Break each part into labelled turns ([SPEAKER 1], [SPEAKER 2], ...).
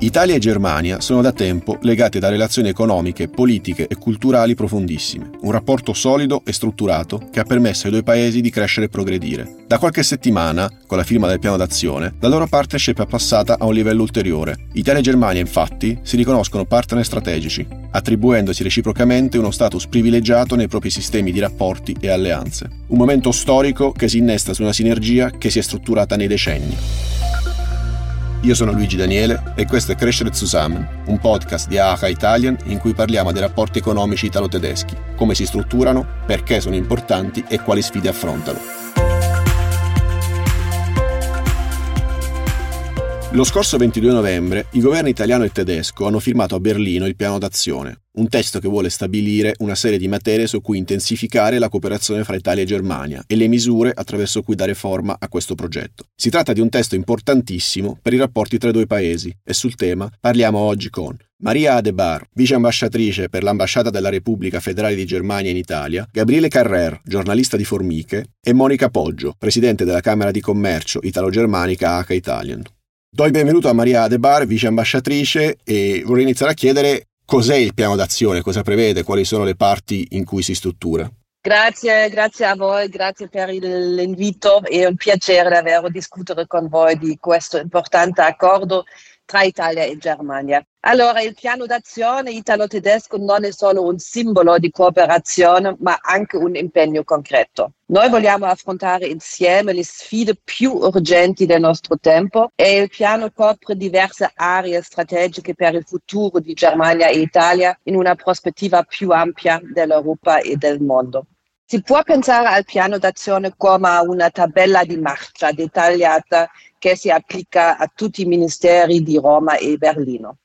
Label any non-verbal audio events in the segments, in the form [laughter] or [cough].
[SPEAKER 1] Italia e Germania sono da tempo legate da relazioni economiche, politiche e culturali profondissime, un rapporto solido e strutturato che ha permesso ai due paesi di crescere e progredire. Da qualche settimana, con la firma del piano d'azione, la loro partnership è passata a un livello ulteriore. Italia e Germania, infatti, si riconoscono partner strategici, attribuendosi reciprocamente uno status privilegiato nei propri sistemi di rapporti e alleanze. Un momento storico che si innesta su una sinergia che si è strutturata nei decenni. Io sono Luigi Daniele e questo è Crescere Zusammen, un podcast di AHA Italian in cui parliamo dei rapporti economici italo-tedeschi, come si strutturano, perché sono importanti e quali sfide affrontano. Lo scorso 22 novembre i governi italiano e tedesco hanno firmato a Berlino il piano d'azione, un testo che vuole stabilire una serie di materie su cui intensificare la cooperazione fra Italia e Germania e le misure attraverso cui dare forma a questo progetto. Si tratta di un testo importantissimo per i rapporti tra i due paesi e sul tema parliamo oggi con Maria Adebar, vice ambasciatrice per l'ambasciata della Repubblica Federale di Germania in Italia, Gabriele Carrer, giornalista di Formiche, e Monica Poggio, presidente della Camera di Commercio italo-germanica H Italian. Do il benvenuto a Maria Adebar, vice ambasciatrice, e vorrei iniziare a chiedere cos'è il piano d'azione, cosa prevede, quali sono le parti in cui si struttura.
[SPEAKER 2] Grazie, grazie a voi, grazie per l'invito. È un piacere davvero discutere con voi di questo importante accordo tra Italia e Germania. Allora, il piano d'azione italo-tedesco non è solo un simbolo di cooperazione, ma anche un impegno concreto. Noi vogliamo affrontare insieme le sfide più urgenti del nostro tempo e il piano copre diverse aree strategiche per il futuro di Germania e Italia in una prospettiva più ampia dell'Europa e del mondo. Si può pensare al piano d'azione come a una tabella di marcia dettagliata che si applica a tutti i ministeri di Roma e Berlino.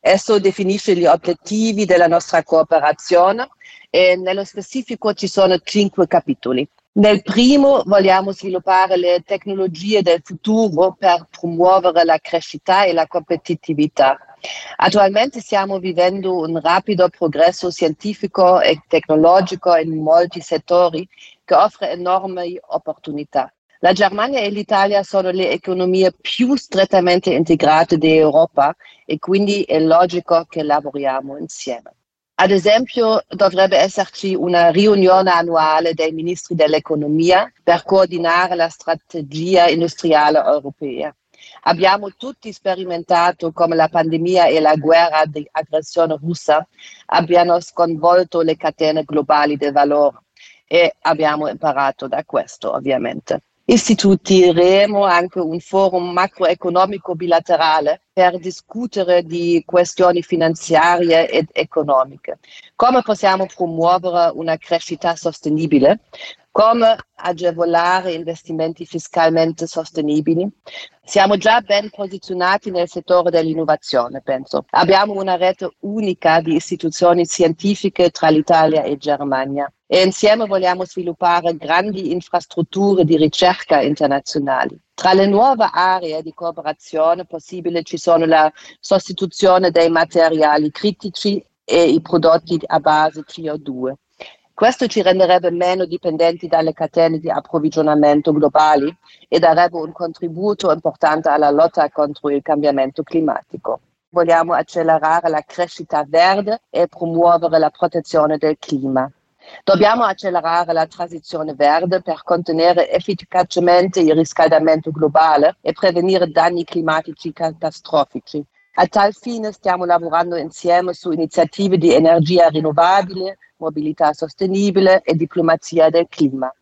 [SPEAKER 2] Esso definisce gli obiettivi della nostra cooperazione e nello specifico ci sono cinque capitoli. Nel primo vogliamo sviluppare le tecnologie del futuro per promuovere la crescita e la competitività. Attualmente stiamo vivendo un rapido progresso scientifico e tecnologico in molti settori che offre enormi opportunità. La Germania e l'Italia sono le economie più strettamente integrate d'Europa e quindi è logico che lavoriamo insieme. Ad esempio, dovrebbe esserci una riunione annuale dei ministri dell'economia per coordinare la strategia industriale europea. Abbiamo tutti sperimentato come la pandemia e la guerra di aggressione russa abbiano sconvolto le catene globali del valore e abbiamo imparato da questo, ovviamente istituiremo anche un forum macroeconomico bilaterale per discutere di questioni finanziarie ed economiche. Come possiamo promuovere una crescita sostenibile? Come agevolare investimenti fiscalmente sostenibili? Siamo già ben posizionati nel settore dell'innovazione, penso. Abbiamo una rete unica di istituzioni scientifiche tra l'Italia e Germania e insieme vogliamo sviluppare grandi infrastrutture di ricerca internazionali. Tra le nuove aree di cooperazione possibile ci sono la sostituzione dei materiali critici e i prodotti a base CO2. Questo ci renderebbe meno dipendenti dalle catene di approvvigionamento globali e darebbe un contributo importante alla lotta contro il cambiamento climatico. Vogliamo accelerare la crescita verde e promuovere la protezione del clima. Dobbiamo accelerare la transizione verde per contenere efficacemente il riscaldamento globale e prevenire danni climatici catastrofici. A tal fine stiamo lavorando insieme su iniziative di energia rinnovabile, mobilità sostenibile e diplomazia del clima.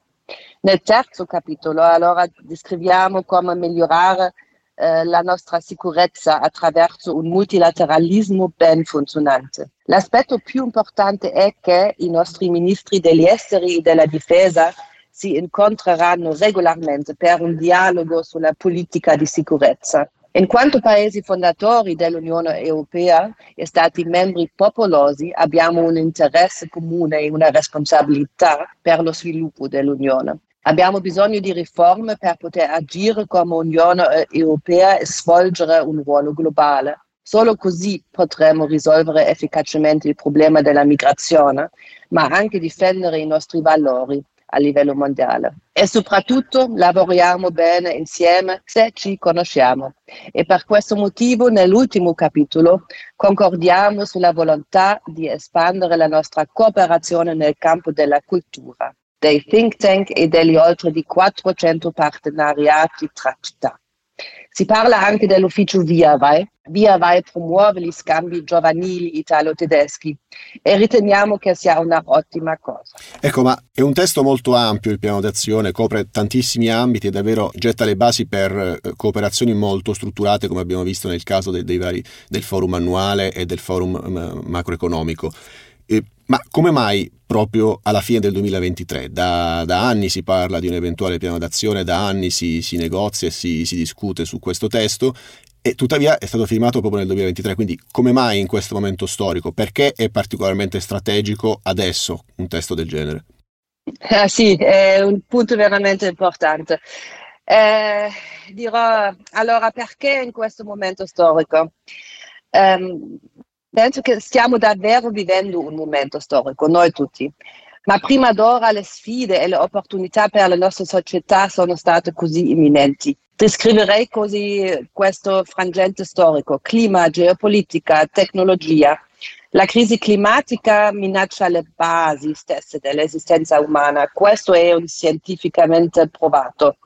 [SPEAKER 2] Nel terzo capitolo allora descriviamo come migliorare eh, la nostra sicurezza attraverso un multilateralismo ben funzionante. L'aspetto più importante è che i nostri ministri degli esteri e della difesa si incontreranno regolarmente per un dialogo sulla politica di sicurezza. In quanto paesi fondatori dell'Unione Europea e Stati membri popolosi abbiamo un interesse comune e una responsabilità per lo sviluppo dell'Unione. Abbiamo bisogno di riforme per poter agire come Unione Europea e svolgere un ruolo globale. Solo così potremo risolvere efficacemente il problema della migrazione, ma anche difendere i nostri valori, a livello mondiale. E soprattutto lavoriamo bene insieme se ci conosciamo. E per questo motivo nell'ultimo capitolo concordiamo sulla volontà di espandere la nostra cooperazione nel campo della cultura, dei think tank e degli oltre di 400 partenariati tra città. Si parla anche dell'ufficio Via Vai. Via Vai promuove gli scambi giovanili italo-tedeschi e riteniamo che sia una ottima cosa.
[SPEAKER 1] Ecco, ma è un testo molto ampio il piano d'azione, copre tantissimi ambiti e davvero getta le basi per eh, cooperazioni molto strutturate, come abbiamo visto nel caso dei, dei vari, del forum annuale e del forum eh, macroeconomico. Eh, ma come mai proprio alla fine del 2023? Da, da, anni si parla di un eventuale piano d'azione, da anni si, si negozia e si, si, discute su questo testo e tuttavia è stato firmato proprio nel 2023, quindi come mai in questo momento storico? Perché è particolarmente strategico adesso un testo del genere?
[SPEAKER 2] Ah, sì, è un punto veramente importante. Eh, dirò allora perché in questo momento storico? Um, Penso che stiamo davvero vivendo un momento storico, noi tutti. Ma prima d'ora le sfide e le opportunità per la nostra società sono state così imminenti. Descriverei così questo frangente storico, clima, geopolitica, tecnologia. La crisi climatica minaccia le basi stesse dell'esistenza umana, questo è scientificamente provato.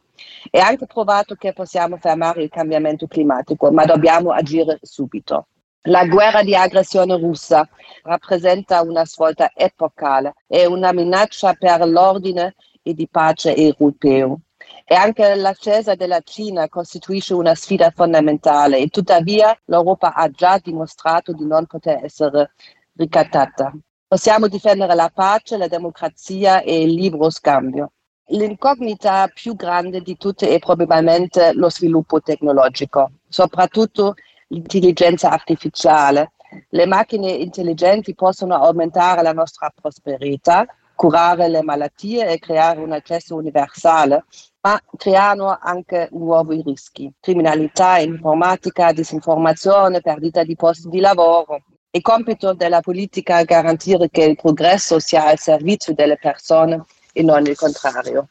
[SPEAKER 2] È anche provato che possiamo fermare il cambiamento climatico, ma dobbiamo agire subito. La guerra di aggressione russa rappresenta una svolta epocale e una minaccia per l'ordine e di pace europeo. E anche l'ascesa della Cina costituisce una sfida fondamentale e tuttavia l'Europa ha già dimostrato di non poter essere ricattata. Possiamo difendere la pace, la democrazia e il libero scambio. L'incognita più grande di tutte è probabilmente lo sviluppo tecnologico, soprattutto l'intelligenza artificiale. Le macchine intelligenti possono aumentare la nostra prosperità, curare le malattie e creare un accesso universale, ma creano anche nuovi rischi. Criminalità, informatica, disinformazione, perdita di posti di lavoro. È compito della politica garantire che il progresso sia al servizio delle persone e non il contrario.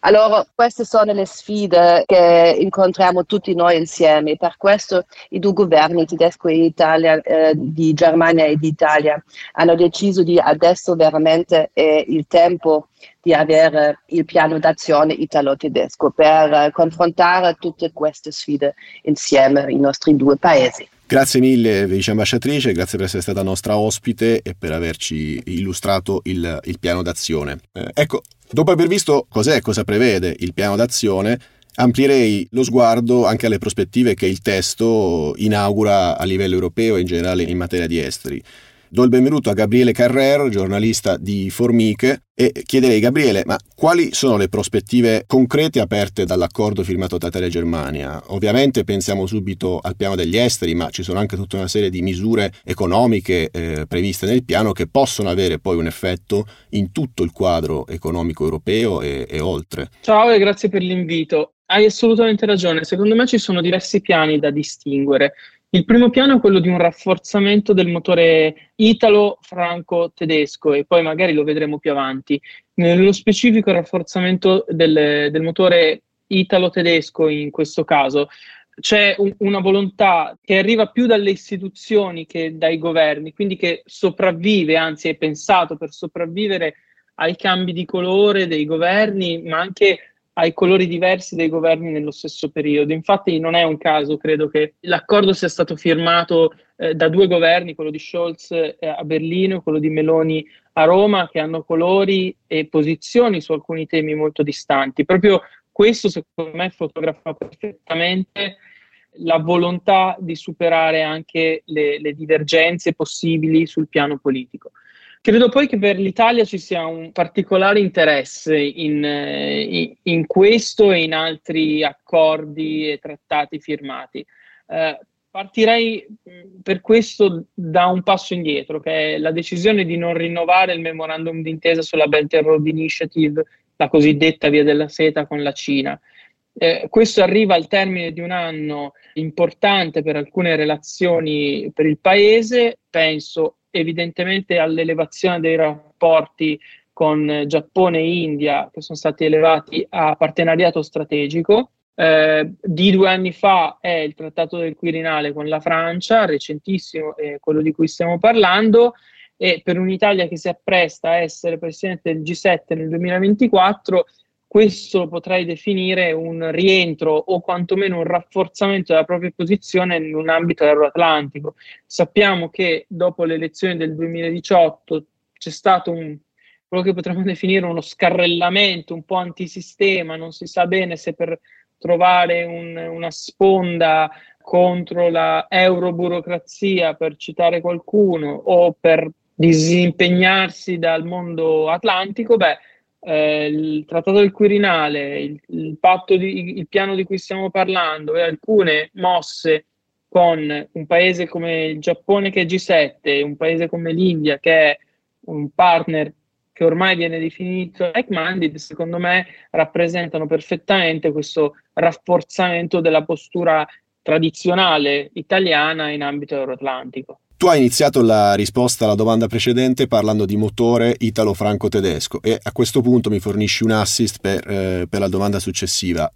[SPEAKER 2] Allora, queste sono le sfide che incontriamo tutti noi insieme. Per questo i due governi, tedesco e Italia, eh, di Germania e di Italia, hanno deciso di adesso veramente è il tempo di avere il piano d'azione italo-tedesco per eh, confrontare tutte queste sfide insieme i nostri due paesi.
[SPEAKER 1] Grazie mille vice ambasciatrice, grazie per essere stata nostra ospite e per averci illustrato il, il piano d'azione. Eh, ecco, dopo aver visto cos'è e cosa prevede il piano d'azione, amplierei lo sguardo anche alle prospettive che il testo inaugura a livello europeo e in generale in materia di esteri. Do il benvenuto a Gabriele Carrer, giornalista di Formiche, e chiederei Gabriele, ma quali sono le prospettive concrete aperte dall'accordo firmato tra Italia e Germania? Ovviamente pensiamo subito al piano degli esteri, ma ci sono anche tutta una serie di misure economiche eh, previste nel piano che possono avere poi un effetto in tutto il quadro economico europeo e, e oltre.
[SPEAKER 3] Ciao e grazie per l'invito. Hai assolutamente ragione, secondo me ci sono diversi piani da distinguere. Il primo piano è quello di un rafforzamento del motore italo-franco-tedesco e poi magari lo vedremo più avanti. Nello specifico il rafforzamento del, del motore italo-tedesco in questo caso. C'è un, una volontà che arriva più dalle istituzioni che dai governi, quindi che sopravvive, anzi è pensato per sopravvivere ai cambi di colore dei governi, ma anche ai colori diversi dei governi nello stesso periodo. Infatti non è un caso, credo che l'accordo sia stato firmato eh, da due governi, quello di Scholz eh, a Berlino e quello di Meloni a Roma, che hanno colori e posizioni su alcuni temi molto distanti. Proprio questo, secondo me, fotografa perfettamente la volontà di superare anche le, le divergenze possibili sul piano politico. Credo poi che per l'Italia ci sia un particolare interesse in, in, in questo e in altri accordi e trattati firmati. Eh, partirei per questo da un passo indietro, che è la decisione di non rinnovare il memorandum d'intesa sulla Belt and Road Initiative, la cosiddetta via della seta con la Cina. Eh, questo arriva al termine di un anno importante per alcune relazioni per il Paese, penso evidentemente all'elevazione dei rapporti con Giappone e India che sono stati elevati a partenariato strategico. Eh, di due anni fa è il Trattato del Quirinale con la Francia, recentissimo, è quello di cui stiamo parlando, e per un'Italia che si appresta a essere presidente del G7 nel 2024, questo lo potrei definire un rientro o quantomeno un rafforzamento della propria posizione in un ambito euroatlantico. Sappiamo che dopo le elezioni del 2018 c'è stato un, quello che potremmo definire uno scarrellamento un po' antisistema, non si sa bene se per trovare un, una sponda contro la euroburocrazia, per citare qualcuno, o per disimpegnarsi dal mondo atlantico, beh, eh, il Trattato del Quirinale, il, il, patto di, il piano di cui stiamo parlando e alcune mosse con un paese come il Giappone che è G7, un paese come l'India che è un partner che ormai viene definito like-minded, secondo me rappresentano perfettamente questo rafforzamento della postura tradizionale italiana in ambito euroatlantico.
[SPEAKER 1] Tu hai iniziato la risposta alla domanda precedente parlando di motore italo-franco-tedesco e a questo punto mi fornisci un assist per, eh, per la domanda successiva.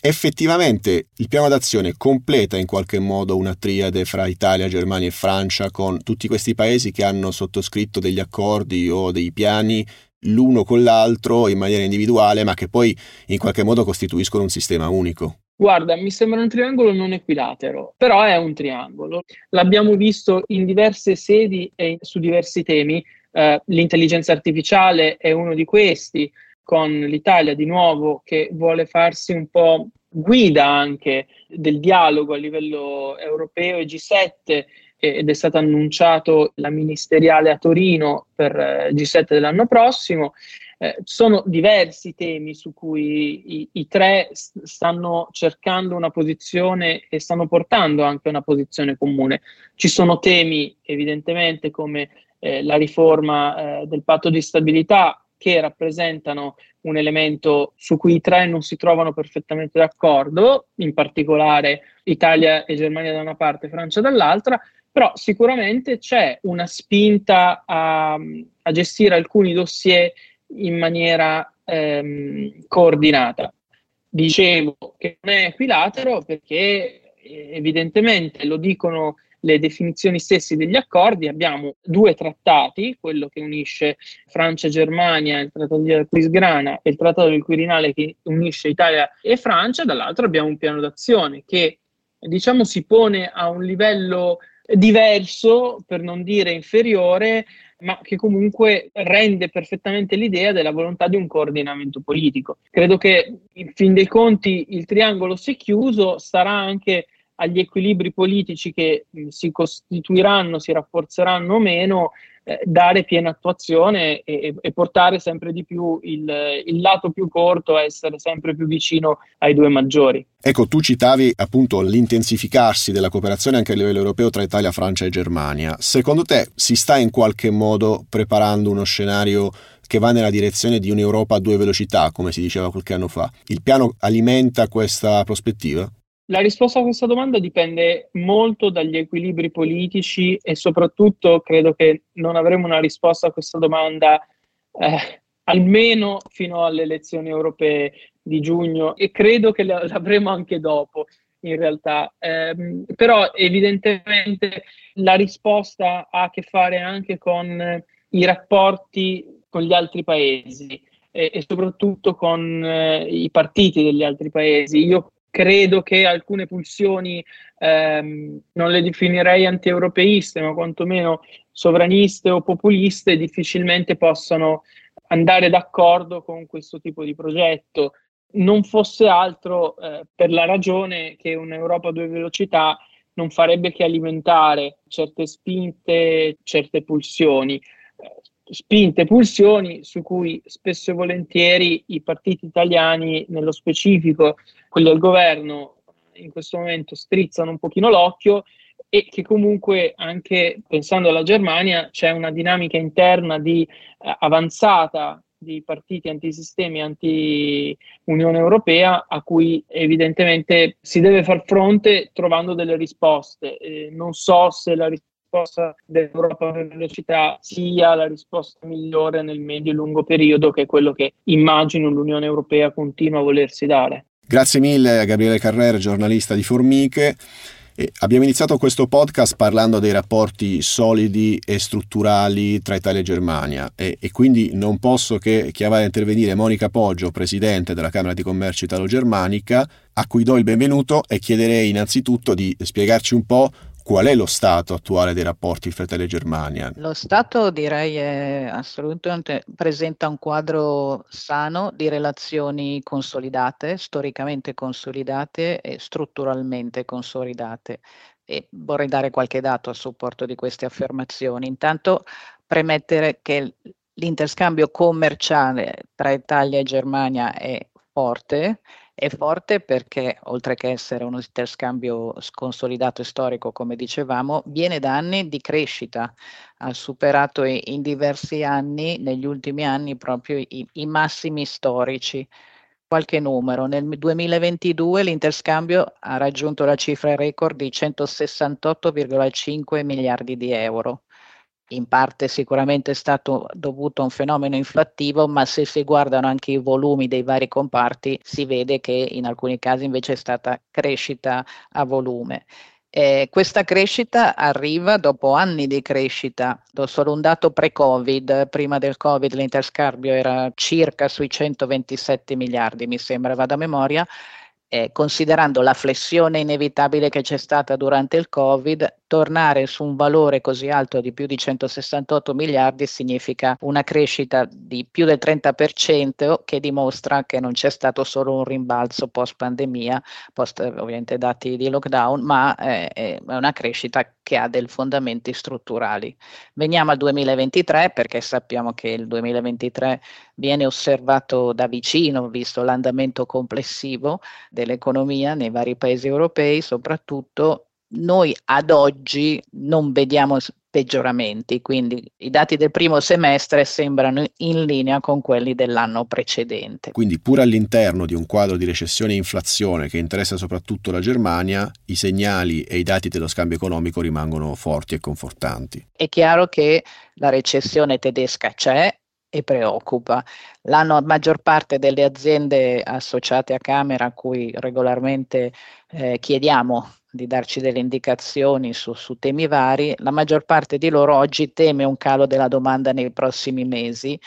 [SPEAKER 1] Effettivamente il piano d'azione completa in qualche modo una triade fra Italia, Germania e Francia con tutti questi paesi che hanno sottoscritto degli accordi o dei piani l'uno con l'altro in maniera individuale ma che poi in qualche modo costituiscono un sistema unico.
[SPEAKER 3] Guarda, mi sembra un triangolo non equilatero, però è un triangolo. L'abbiamo visto in diverse sedi e su diversi temi. Eh, l'intelligenza artificiale è uno di questi, con l'Italia di nuovo che vuole farsi un po' guida anche del dialogo a livello europeo e G7 ed è stato annunciato la ministeriale a Torino per eh, G7 dell'anno prossimo. Eh, sono diversi temi su cui i, i, tre stanno cercando una posizione e stanno portando anche una posizione comune. Ci sono temi evidentemente come eh, la riforma eh, del patto di stabilità che rappresentano un elemento su cui i tre non si trovano perfettamente d'accordo, in particolare Italia e Germania da una parte e Francia dall'altra, però sicuramente c'è una spinta a, a gestire alcuni dossier in maniera ehm, coordinata. Dicevo che non è equilatero perché eh, evidentemente lo dicono le definizioni stesse degli accordi, abbiamo due trattati, quello che unisce Francia e Germania, il trattato di Aquisgrana e il trattato del Quirinale che unisce Italia e Francia, dall'altro abbiamo un piano d'azione che diciamo si pone a un livello diverso, per non dire inferiore, ma che comunque rende perfettamente l'idea della volontà di un coordinamento politico. Credo che in fin dei conti il triangolo si è chiuso, sarà anche agli equilibri politici che mh, si costituiranno, si rafforzeranno o meno, eh, dare piena attuazione e, e, portare sempre di più il, il, lato più corto a essere sempre più vicino ai due maggiori.
[SPEAKER 1] Ecco, tu citavi appunto l'intensificarsi della cooperazione anche a livello europeo tra Italia, Francia e Germania. Secondo te si sta in qualche modo preparando uno scenario che va nella direzione di un'Europa a due velocità, come si diceva qualche anno fa? Il piano alimenta questa prospettiva?
[SPEAKER 3] La risposta a questa domanda dipende molto dagli equilibri politici e soprattutto credo che non avremo una risposta a questa domanda eh, almeno fino alle elezioni europee di giugno e credo che [laughs] l'avremo anche dopo in realtà. Eh, però evidentemente la risposta ha a che fare anche con i rapporti con gli altri paesi e, soprattutto con eh, i partiti degli altri paesi. Io credo che alcune pulsioni ehm, non le definirei anti-europeiste, ma quantomeno sovraniste o populiste, difficilmente possano andare d'accordo con questo tipo di progetto. Non fosse altro eh, per la ragione che un'Europa a due velocità non farebbe che alimentare certe spinte, certe pulsioni spinte pulsioni su cui spesso e volentieri i partiti italiani, nello specifico quelli al governo, in questo momento strizzano un pochino l'occhio e che comunque anche pensando alla Germania c'è una dinamica interna di eh, avanzata di partiti antisistemi, anti-Unione Europea, a cui evidentemente si deve far fronte trovando delle risposte. Eh, non so se la risposta risposta dell'Europa per velocità sia la risposta migliore nel medio e lungo periodo, che è quello che immagino l'Unione Europea continua a volersi dare.
[SPEAKER 1] Grazie mille a Gabriele Carrer, giornalista di Formiche. E abbiamo iniziato questo podcast parlando dei rapporti solidi e strutturali tra Italia e Germania e, e, quindi non posso che chiamare a intervenire Monica Poggio, presidente della Camera di Commercio Italo-Germanica, a cui do il benvenuto e chiederei innanzitutto di spiegarci un po' qual è lo stato attuale dei rapporti fra Italia e Germania?
[SPEAKER 4] Lo stato direi è assolutamente presenta un quadro sano di relazioni consolidate, storicamente consolidate e strutturalmente consolidate. E vorrei dare qualche dato a supporto di queste affermazioni. Intanto premettere che l'interscambio commerciale tra Italia e Germania è forte è forte perché, oltre che essere uno interscambio consolidato e storico, come dicevamo, viene da anni di crescita. Ha superato in diversi anni, negli ultimi anni, proprio i, i massimi storici. Qualche numero, nel 2022 l'interscambio ha raggiunto la cifra record di 168,5 miliardi di euro in parte sicuramente è stato dovuto a un fenomeno inflattivo, ma se si guardano anche i volumi dei vari comparti si vede che in alcuni casi invece è stata crescita a volume. Eh, questa crescita arriva dopo anni di crescita, do solo un dato pre-Covid, prima del Covid l'interscambio era circa sui 127 miliardi, mi sembra, vado a memoria, eh, considerando la flessione inevitabile che c'è stata durante il Covid, tornare su un valore così alto di più di 168 miliardi significa una crescita di più del 30% che dimostra che non c'è stato solo un rimbalzo post pandemia, post ovviamente dati di lockdown, ma eh, è una crescita che ha dei fondamenti strutturali. Veniamo al 2023 perché sappiamo che il 2023 viene osservato da vicino, visto l'andamento complessivo dell'economia nei vari paesi europei, soprattutto noi ad oggi non vediamo peggioramenti, quindi i dati del primo semestre sembrano in linea con quelli dell'anno precedente.
[SPEAKER 1] Quindi pur all'interno di un quadro di recessione e inflazione che interessa soprattutto la Germania, i segnali e i dati dello scambio economico rimangono forti e confortanti.
[SPEAKER 4] È chiaro che la recessione tedesca c'è, e preoccupa. La maggior parte delle aziende associate a Camera a cui regolarmente eh, chiediamo di darci delle indicazioni su, su, temi vari, la maggior parte di loro oggi teme un calo della domanda nei prossimi mesi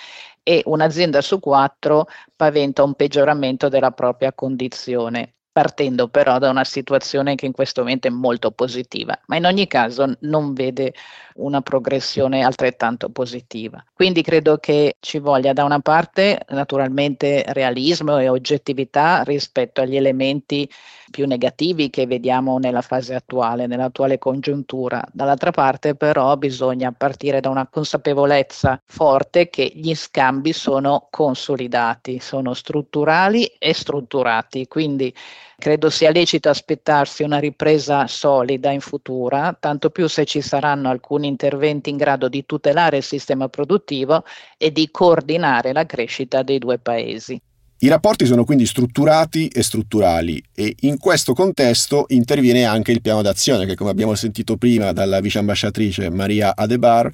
[SPEAKER 4] e un'azienda su quattro paventa un peggioramento della propria condizione partendo però da una situazione che in questo momento è molto positiva, ma in ogni caso non vede una progressione altrettanto positiva. Quindi credo che ci voglia da una parte naturalmente realismo e oggettività rispetto agli elementi più negativi che vediamo nella fase attuale, nell'attuale congiuntura. Dall'altra parte però bisogna partire da una consapevolezza forte che gli scambi sono consolidati, sono strutturali e strutturati, quindi credo sia lecito aspettarsi una ripresa solida in futura, tanto più se ci saranno alcuni interventi in grado di tutelare il sistema produttivo e di coordinare la crescita dei due paesi.
[SPEAKER 1] I rapporti sono quindi strutturati e strutturali e in questo contesto interviene anche il piano d'azione che, come abbiamo sentito prima dalla vice ambasciatrice Maria Adebar,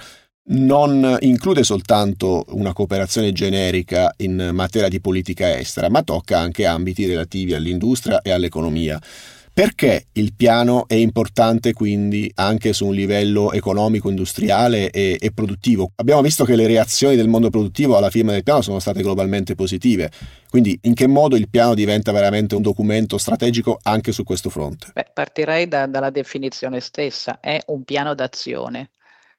[SPEAKER 1] non include soltanto una cooperazione generica in materia di politica estera, ma tocca anche ambiti relativi all'industria e all'economia. Perché il piano è importante quindi anche su un livello economico, industriale e, e, produttivo? Abbiamo visto che le reazioni del mondo produttivo alla firma del piano sono state globalmente positive, quindi in che modo il piano diventa veramente un documento strategico anche su questo fronte?
[SPEAKER 4] Beh, partirei da, dalla definizione stessa, è un piano d'azione.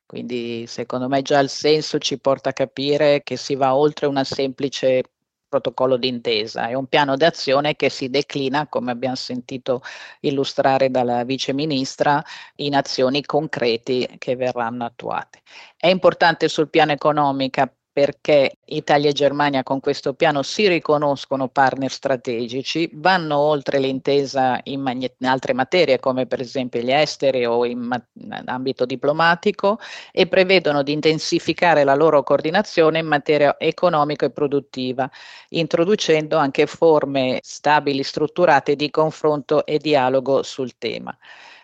[SPEAKER 4] Quindi secondo me già il senso ci porta a capire che si va oltre una semplice protocollo d'intesa, è un piano d'azione che si declina, come abbiamo sentito illustrare dalla vice ministra, in azioni concrete che verranno attuate. È importante sul piano economico perché Italia e Germania con questo piano si riconoscono partner strategici, vanno oltre l'intesa in, magnet- in altre materie come per esempio gli esteri o in, ma- in ambito diplomatico e prevedono di intensificare la loro coordinazione in materia economica e produttiva, introducendo anche forme stabili, strutturate di confronto e dialogo sul tema.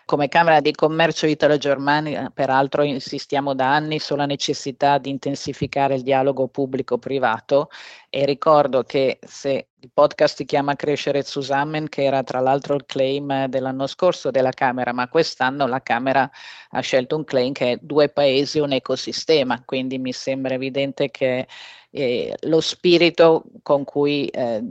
[SPEAKER 4] Come Camera di Commercio Italo-Germanica, peraltro, insistiamo da anni sulla necessità di intensificare il dialogo pubblico-privato e ricordo che se il podcast si chiama Crescere Zusammen, che era tra l'altro il claim dell'anno scorso della Camera, ma quest'anno la Camera ha scelto un claim che è due paesi, un ecosistema, quindi mi sembra evidente che eh, lo spirito con cui eh,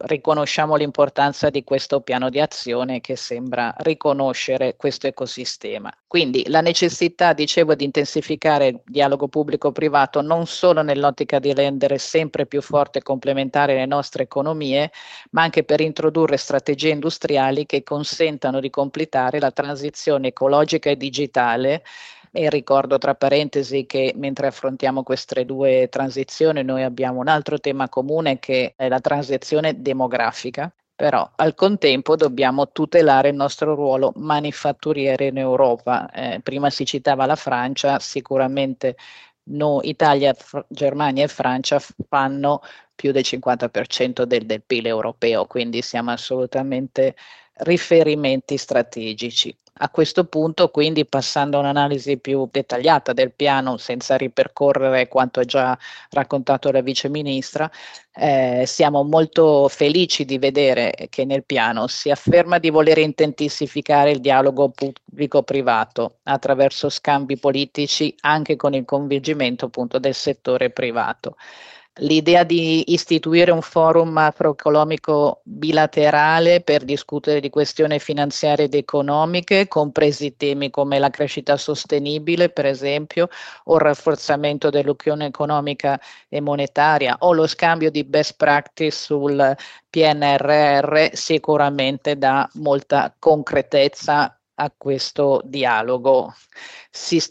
[SPEAKER 4] riconosciamo l'importanza di questo piano di azione che sembra riconoscere questo ecosistema. Quindi la necessità, dicevo, di intensificare il dialogo pubblico-privato non solo nell'ottica di rendere sempre più forte e complementare le nostre economie, ma anche per introdurre strategie industriali che consentano di completare la transizione ecologica e digitale e ricordo tra parentesi che mentre affrontiamo queste due transizioni noi abbiamo un altro tema comune che è la transizione demografica. Però al contempo dobbiamo tutelare il nostro ruolo manifatturiere in Europa. Eh, prima si citava la Francia, sicuramente no, Italia, F- Germania e Francia fanno più del 50% del, del PIL europeo, quindi siamo assolutamente riferimenti strategici. A questo punto, quindi, passando a un'analisi più dettagliata del piano, senza ripercorrere quanto ha già raccontato la Vice Ministra, eh, siamo molto felici di vedere che nel piano si afferma di voler intensificare il dialogo pubblico-privato attraverso scambi politici anche con il coinvolgimento appunto del settore privato l'idea di istituire un forum macroeconomico bilaterale per discutere di questioni finanziarie ed economiche, compresi temi come la crescita sostenibile, per esempio, o il rafforzamento dell'unione economica e monetaria, o lo scambio di best practice sul PNRR, sicuramente dà molta concretezza a questo dialogo.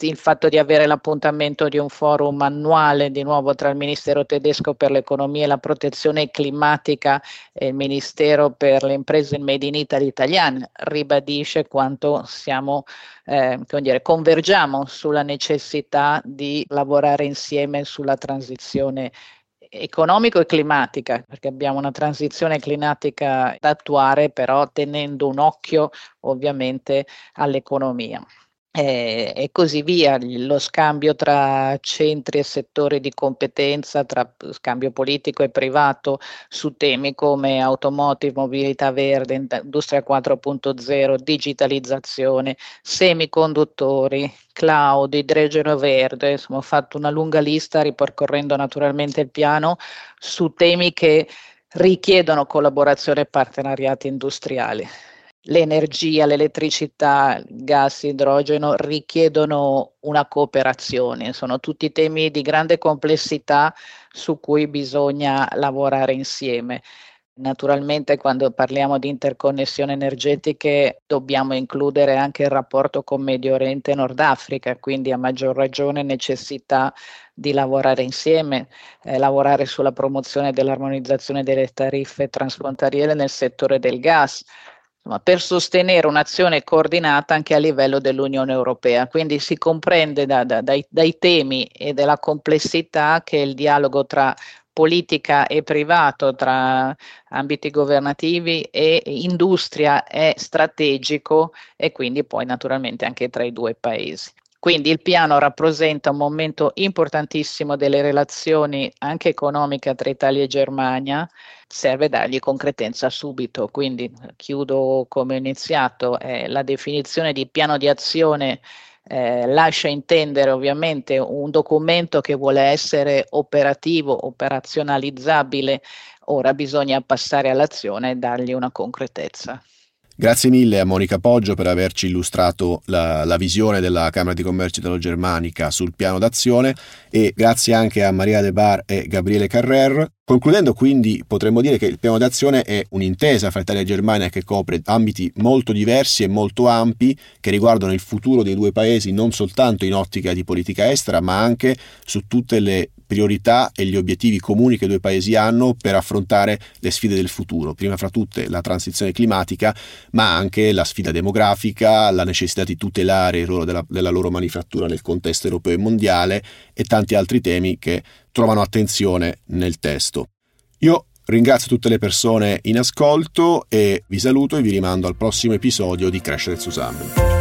[SPEAKER 4] il fatto di avere l'appuntamento di un forum annuale di nuovo tra il Ministero tedesco per l'economia e la protezione climatica e il Ministero per le imprese Made in Italy italiane ribadisce quanto siamo, eh, dire, convergiamo sulla necessità di lavorare insieme sulla transizione economico e climatica, perché abbiamo una transizione climatica da attuare, però tenendo un occhio ovviamente all'economia eh, e così via, lo scambio tra centri e settori di competenza, tra scambio politico e privato su temi come automotive, mobilità verde, industria 4.0, digitalizzazione, semiconduttori, cloud, idrogeno verde, insomma ho fatto una lunga lista ripercorrendo naturalmente il piano su temi che richiedono collaborazione e partenariati industriali l'energia, l'elettricità, il gas, idrogeno richiedono una cooperazione, sono tutti temi di grande complessità su cui bisogna lavorare insieme. Naturalmente quando parliamo di interconnessioni energetiche dobbiamo includere anche il rapporto con Medio Oriente e Nord Africa, quindi a maggior ragione necessità di lavorare insieme, eh, lavorare sulla promozione dell'armonizzazione delle tariffe transfrontaliere nel settore del gas, insomma, per sostenere un'azione coordinata anche a livello dell'Unione Europea. Quindi si comprende da, da, dai, dai temi e della complessità che il dialogo tra politica e privato, tra ambiti governativi e industria è strategico e quindi poi naturalmente anche tra i due paesi. Quindi il piano rappresenta un momento importantissimo delle relazioni anche economiche tra Italia e Germania, serve dargli concretezza subito, quindi chiudo come ho iniziato, eh, la definizione di piano di azione eh, lascia intendere ovviamente un documento che vuole essere operativo, operazionalizzabile, ora bisogna passare all'azione e dargli una concretezza.
[SPEAKER 1] Grazie mille a Monica Poggio per averci illustrato la, la visione della Camera di Commercio italo-germanica sul piano d'azione e grazie anche a Maria De Bar e Gabriele Carrer Concludendo quindi potremmo dire che il piano d'azione è un'intesa fra Italia e Germania che copre ambiti molto diversi e molto ampi che riguardano il futuro dei due paesi non soltanto in ottica di politica estera ma anche su tutte le priorità e gli obiettivi comuni che i due paesi hanno per affrontare le sfide del futuro, prima fra tutte la transizione climatica ma anche la sfida demografica, la necessità di tutelare il ruolo della, della loro manifattura nel contesto europeo e mondiale e tanti altri temi che trovano attenzione nel testo. Io Ringrazio tutte le persone in ascolto e vi saluto e vi rimando al prossimo episodio di Crescere Susanne.